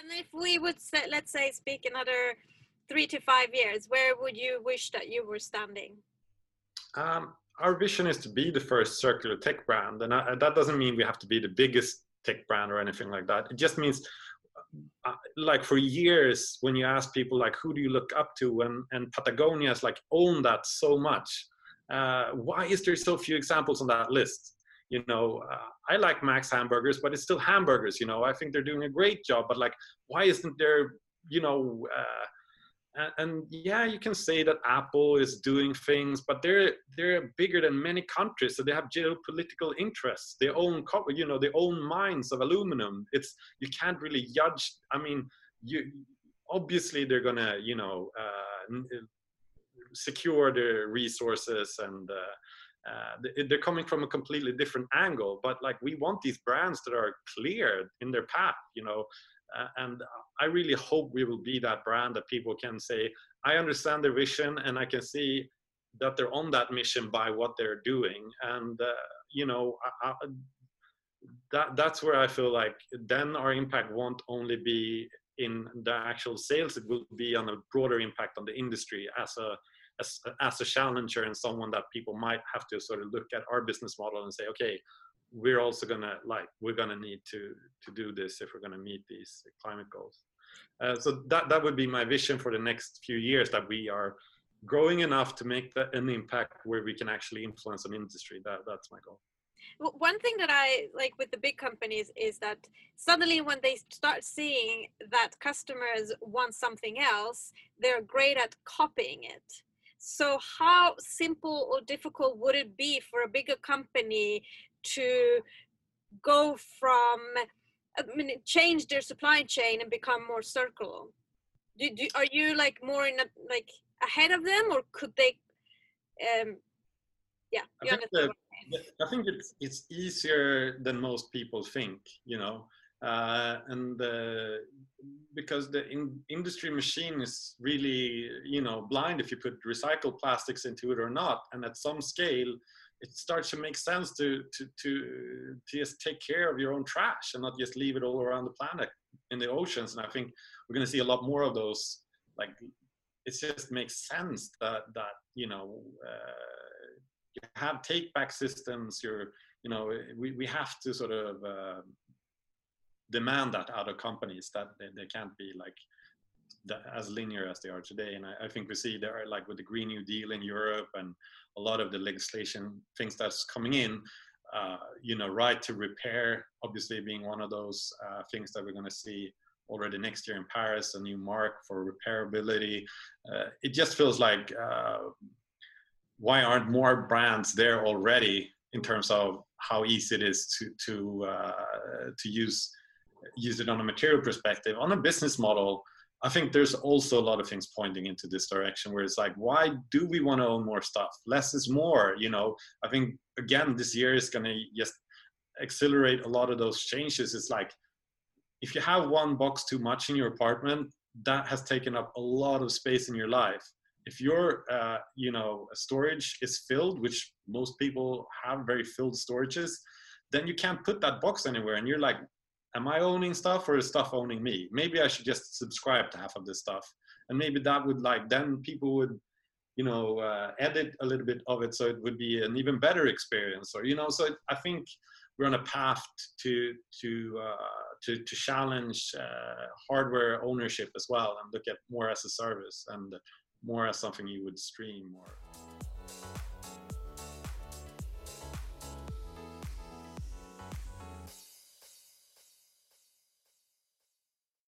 And if we would say, let's say, speak another three to five years, where would you wish that you were standing? Um, our vision is to be the first circular tech brand, and I, that doesn't mean we have to be the biggest tech brand or anything like that. It just means, uh, like for years, when you ask people like, who do you look up to, and and Patagonia has like owned that so much. Uh, why is there so few examples on that list? You know, uh, I like Max hamburgers, but it's still hamburgers. You know, I think they're doing a great job, but like, why isn't there, you know? Uh, and, and, yeah you can say that apple is doing things but they're they're bigger than many countries so they have geopolitical interests they own you know they own mines of aluminum it's you can't really judge i mean you obviously they're gonna you know uh, secure their resources and uh, uh, they're coming from a completely different angle but like we want these brands that are clear in their path you know uh, and I really hope we will be that brand that people can say, I understand their vision and I can see that they're on that mission by what they're doing. And, uh, you know, I, I, that, that's where I feel like then our impact won't only be in the actual sales, it will be on a broader impact on the industry as a, as, as a challenger and someone that people might have to sort of look at our business model and say, okay, we're also gonna like we're gonna need to to do this if we're gonna meet these climate goals. Uh, so that that would be my vision for the next few years that we are growing enough to make that an impact where we can actually influence an industry. That that's my goal. One thing that I like with the big companies is that suddenly when they start seeing that customers want something else, they're great at copying it. So, how simple or difficult would it be for a bigger company to go from I mean, change their supply chain and become more circular? Do, do, are you like more in a, like ahead of them, or could they? Um, yeah, I think, the, I think it's it's easier than most people think. You know, uh, and because the in industry machine is really you know blind if you put recycled plastics into it or not, and at some scale it starts to make sense to, to, to, to just take care of your own trash and not just leave it all around the planet in the oceans. And I think we're going to see a lot more of those. Like, it just makes sense that, that you know, uh, you have take back systems. You're, you know, we, we have to sort of uh, demand that out of companies that they, they can't be like as linear as they are today. And I, I, think we see there, like with the Green New Deal in Europe and a lot of the legislation things that's coming in, uh, you know, right to repair, obviously being one of those uh, things that we're going to see already next year in Paris, a new mark for repairability. Uh, it just feels like uh, why aren't more brands there already in terms of how easy it is to to uh, to use use it on a material perspective on a business model I think there's also a lot of things pointing into this direction where it's like, why do we want to own more stuff? Less is more, you know. I think again, this year is gonna just accelerate a lot of those changes. It's like if you have one box too much in your apartment, that has taken up a lot of space in your life. If your, uh, you know, storage is filled, which most people have very filled storages, then you can't put that box anywhere, and you're like, am I owning stuff or is stuff owning me? Maybe I should just subscribe to half of this stuff. And maybe that would like, then people would, you know, uh, edit a little bit of it so it would be an even better experience or, you know, so it, I think we're on a path to, to, uh, to, to challenge uh, hardware ownership as well and look at more as a service and more as something you would stream or.